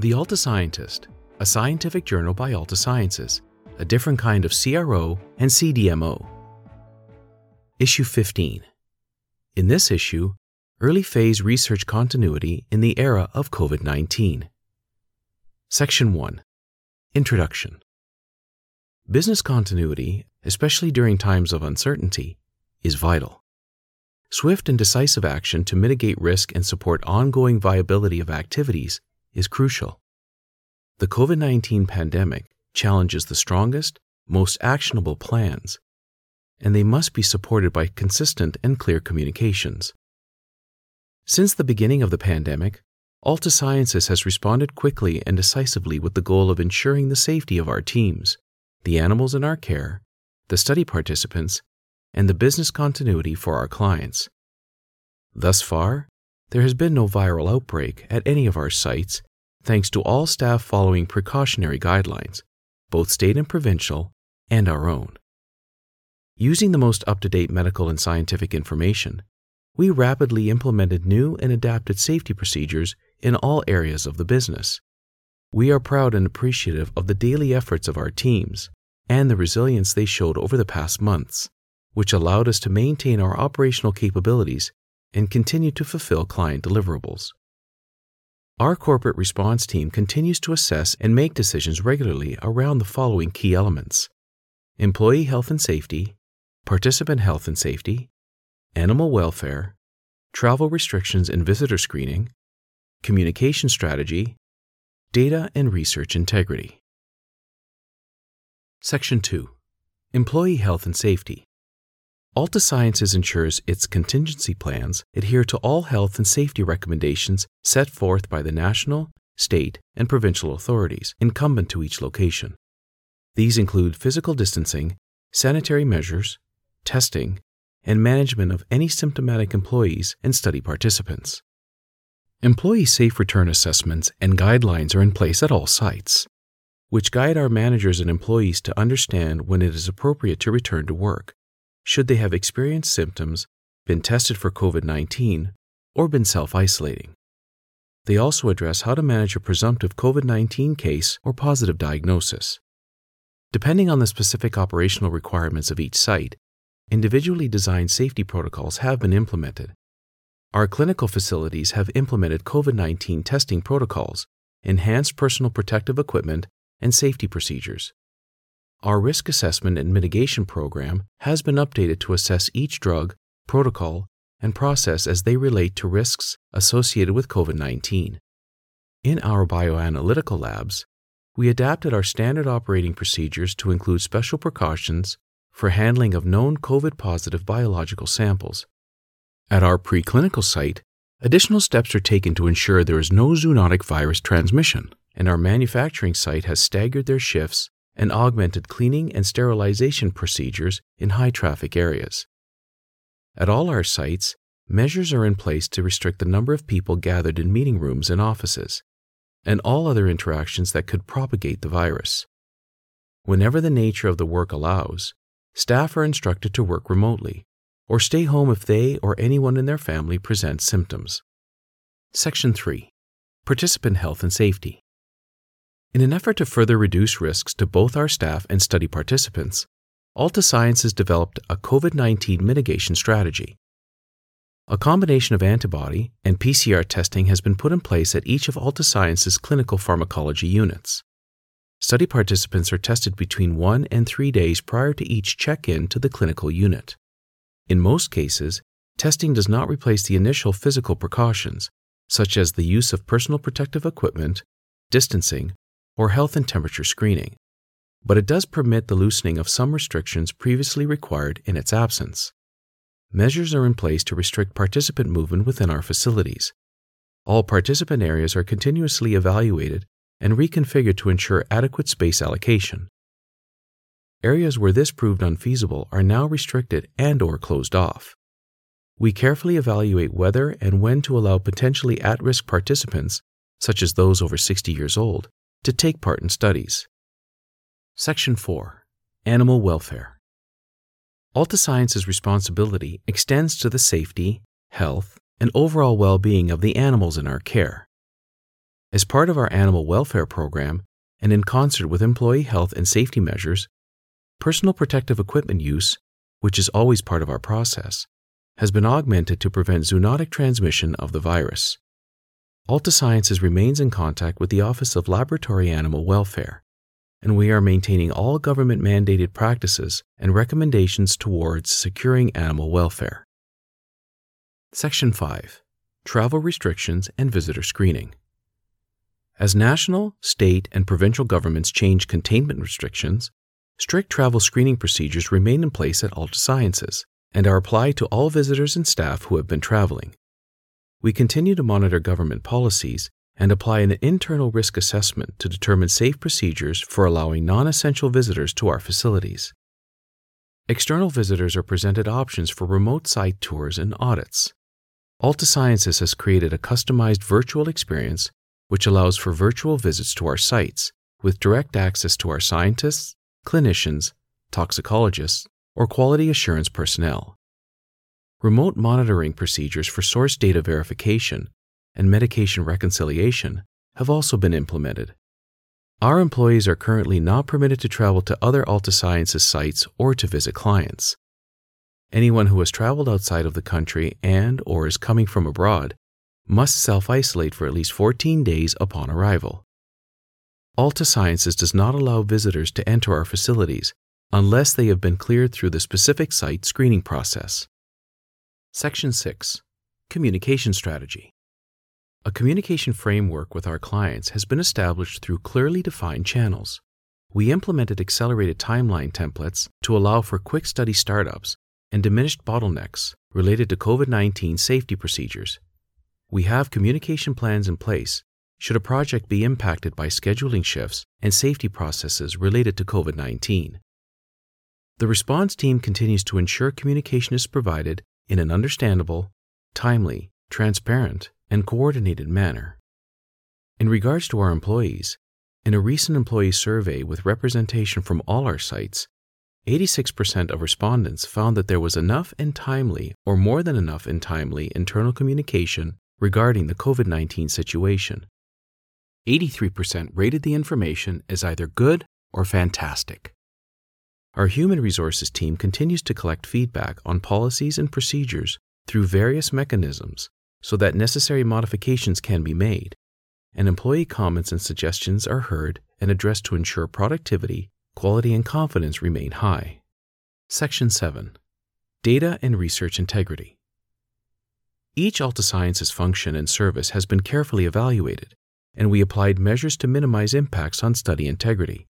The Altascientist, a scientific journal by Altasciences, a different kind of CRO and CDMO. Issue 15. In this issue, early phase research continuity in the era of COVID 19. Section 1 Introduction Business continuity, especially during times of uncertainty, is vital. Swift and decisive action to mitigate risk and support ongoing viability of activities is crucial. The COVID 19 pandemic challenges the strongest, most actionable plans, and they must be supported by consistent and clear communications. Since the beginning of the pandemic, Altasciences has responded quickly and decisively with the goal of ensuring the safety of our teams, the animals in our care, the study participants, and the business continuity for our clients. Thus far, there has been no viral outbreak at any of our sites thanks to all staff following precautionary guidelines, both state and provincial, and our own. Using the most up to date medical and scientific information, we rapidly implemented new and adapted safety procedures in all areas of the business. We are proud and appreciative of the daily efforts of our teams and the resilience they showed over the past months, which allowed us to maintain our operational capabilities and continue to fulfill client deliverables. Our corporate response team continues to assess and make decisions regularly around the following key elements employee health and safety, participant health and safety, animal welfare, travel restrictions and visitor screening, communication strategy, data and research integrity. Section 2 Employee Health and Safety Altasciences ensures its contingency plans adhere to all health and safety recommendations set forth by the national, state, and provincial authorities incumbent to each location. These include physical distancing, sanitary measures, testing, and management of any symptomatic employees and study participants. Employee safe return assessments and guidelines are in place at all sites, which guide our managers and employees to understand when it is appropriate to return to work should they have experienced symptoms, been tested for COVID 19, or been self isolating. They also address how to manage a presumptive COVID 19 case or positive diagnosis. Depending on the specific operational requirements of each site, individually designed safety protocols have been implemented. Our clinical facilities have implemented COVID 19 testing protocols, enhanced personal protective equipment, and safety procedures. Our risk assessment and mitigation program has been updated to assess each drug, protocol, and process as they relate to risks associated with COVID 19. In our bioanalytical labs, we adapted our standard operating procedures to include special precautions for handling of known COVID positive biological samples. At our preclinical site, additional steps are taken to ensure there is no zoonotic virus transmission, and our manufacturing site has staggered their shifts and augmented cleaning and sterilization procedures in high traffic areas. At all our sites, measures are in place to restrict the number of people gathered in meeting rooms and offices, and all other interactions that could propagate the virus. Whenever the nature of the work allows, staff are instructed to work remotely or stay home if they or anyone in their family presents symptoms. Section 3 Participant Health and Safety in an effort to further reduce risks to both our staff and study participants, Altasciences developed a COVID 19 mitigation strategy. A combination of antibody and PCR testing has been put in place at each of Altasciences clinical pharmacology units. Study participants are tested between one and three days prior to each check in to the clinical unit. In most cases, testing does not replace the initial physical precautions, such as the use of personal protective equipment, distancing, or health and temperature screening, but it does permit the loosening of some restrictions previously required in its absence. Measures are in place to restrict participant movement within our facilities. All participant areas are continuously evaluated and reconfigured to ensure adequate space allocation. Areas where this proved unfeasible are now restricted and or closed off. We carefully evaluate whether and when to allow potentially at-risk participants, such as those over 60 years old, to take part in studies. Section 4 Animal Welfare Altasciences' responsibility extends to the safety, health, and overall well being of the animals in our care. As part of our animal welfare program, and in concert with employee health and safety measures, personal protective equipment use, which is always part of our process, has been augmented to prevent zoonotic transmission of the virus. Altasciences remains in contact with the Office of Laboratory Animal Welfare, and we are maintaining all government mandated practices and recommendations towards securing animal welfare. Section 5 Travel Restrictions and Visitor Screening. As national, state, and provincial governments change containment restrictions, strict travel screening procedures remain in place at Altasciences and are applied to all visitors and staff who have been traveling. We continue to monitor government policies and apply an internal risk assessment to determine safe procedures for allowing non essential visitors to our facilities. External visitors are presented options for remote site tours and audits. Altasciences has created a customized virtual experience which allows for virtual visits to our sites with direct access to our scientists, clinicians, toxicologists, or quality assurance personnel. Remote monitoring procedures for source data verification and medication reconciliation have also been implemented. Our employees are currently not permitted to travel to other Altasciences sites or to visit clients. Anyone who has traveled outside of the country and or is coming from abroad must self-isolate for at least 14 days upon arrival. Altasciences does not allow visitors to enter our facilities unless they have been cleared through the specific site screening process. Section 6 Communication Strategy a communication framework with our clients has been established through clearly defined channels. We implemented accelerated timeline templates to allow for quick study startups and diminished bottlenecks related to COVID 19 safety procedures. We have communication plans in place should a project be impacted by scheduling shifts and safety processes related to COVID 19. The response team continues to ensure communication is provided in an understandable, timely, transparent, and coordinated manner. In regards to our employees, in a recent employee survey with representation from all our sites, 86% of respondents found that there was enough and timely, or more than enough and timely, internal communication regarding the COVID 19 situation. 83% rated the information as either good or fantastic. Our human resources team continues to collect feedback on policies and procedures through various mechanisms so that necessary modifications can be made, and employee comments and suggestions are heard and addressed to ensure productivity, quality, and confidence remain high. Section 7 Data and Research Integrity. Each Altasciences function and service has been carefully evaluated, and we applied measures to minimize impacts on study integrity.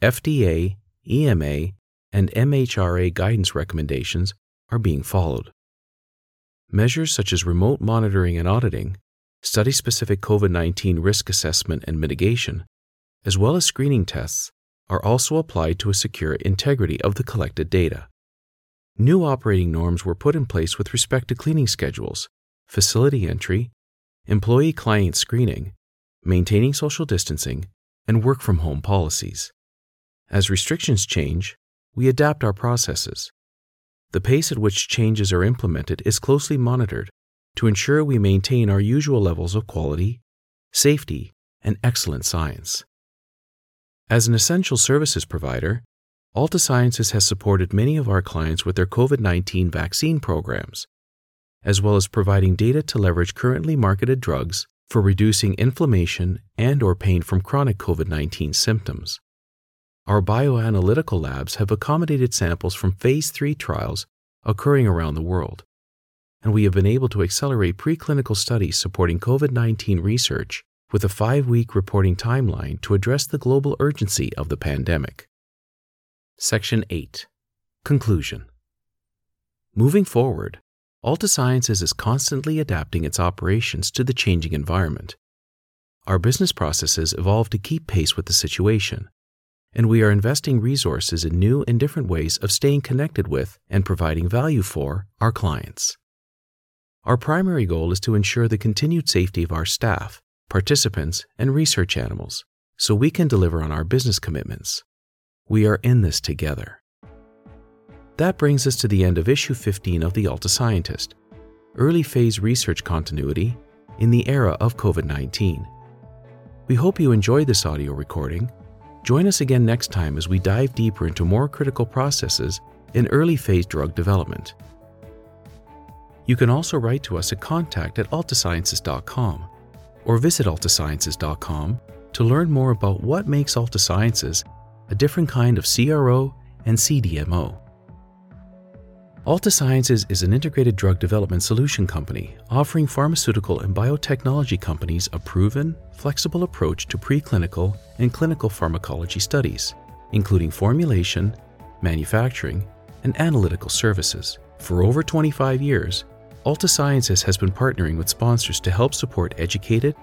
FDA, EMA, and MHRA guidance recommendations are being followed. Measures such as remote monitoring and auditing, study specific COVID 19 risk assessment and mitigation, as well as screening tests, are also applied to assure integrity of the collected data. New operating norms were put in place with respect to cleaning schedules, facility entry, employee client screening, maintaining social distancing, and work from home policies. As restrictions change, we adapt our processes, the pace at which changes are implemented is closely monitored to ensure we maintain our usual levels of quality, safety, and excellent science. As an essential services provider, Altasciences has supported many of our clients with their COVID 19 vaccine programs, as well as providing data to leverage currently marketed drugs for reducing inflammation and or pain from chronic COVID-19 symptoms our bioanalytical labs have accommodated samples from phase 3 trials occurring around the world, and we have been able to accelerate preclinical studies supporting COVID 19 research with a five week reporting timeline to address the global urgency of the pandemic. Section 8 Conclusion Moving forward, Altasciences is constantly adapting its operations to the changing environment. Our business processes evolve to keep pace with the situation and we are investing resources in new and different ways of staying connected with and providing value for our clients. Our primary goal is to ensure the continued safety of our staff, participants, and research animals so we can deliver on our business commitments. We are in this together. That brings us to the end of issue 15 of The Altascientist Early Phase Research Continuity in the Era of COVID 19. We hope you enjoyed this audio recording. Join us again next time as we dive deeper into more critical processes in early phase drug development. You can also write to us at contact at altasciences.com or visit altasciences.com to learn more about what makes Altasciences a different kind of CRO and CDMO. Altasciences is an integrated drug development solution company offering pharmaceutical and biotechnology companies a proven, flexible approach to preclinical and clinical pharmacology studies, including formulation, manufacturing, and analytical services. For over 25 years, Altasciences has been partnering with sponsors to help support educated,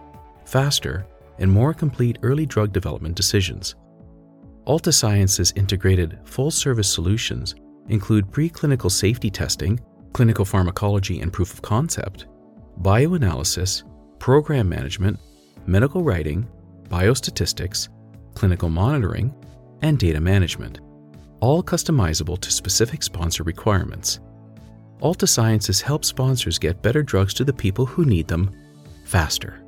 faster, and more complete early drug development decisions. Altasciences integrated full service solutions include preclinical safety testing, clinical pharmacology and proof of concept, bioanalysis, program management, medical writing, biostatistics, clinical monitoring, and data management, all customizable to specific sponsor requirements. Altasciences helps sponsors get better drugs to the people who need them faster.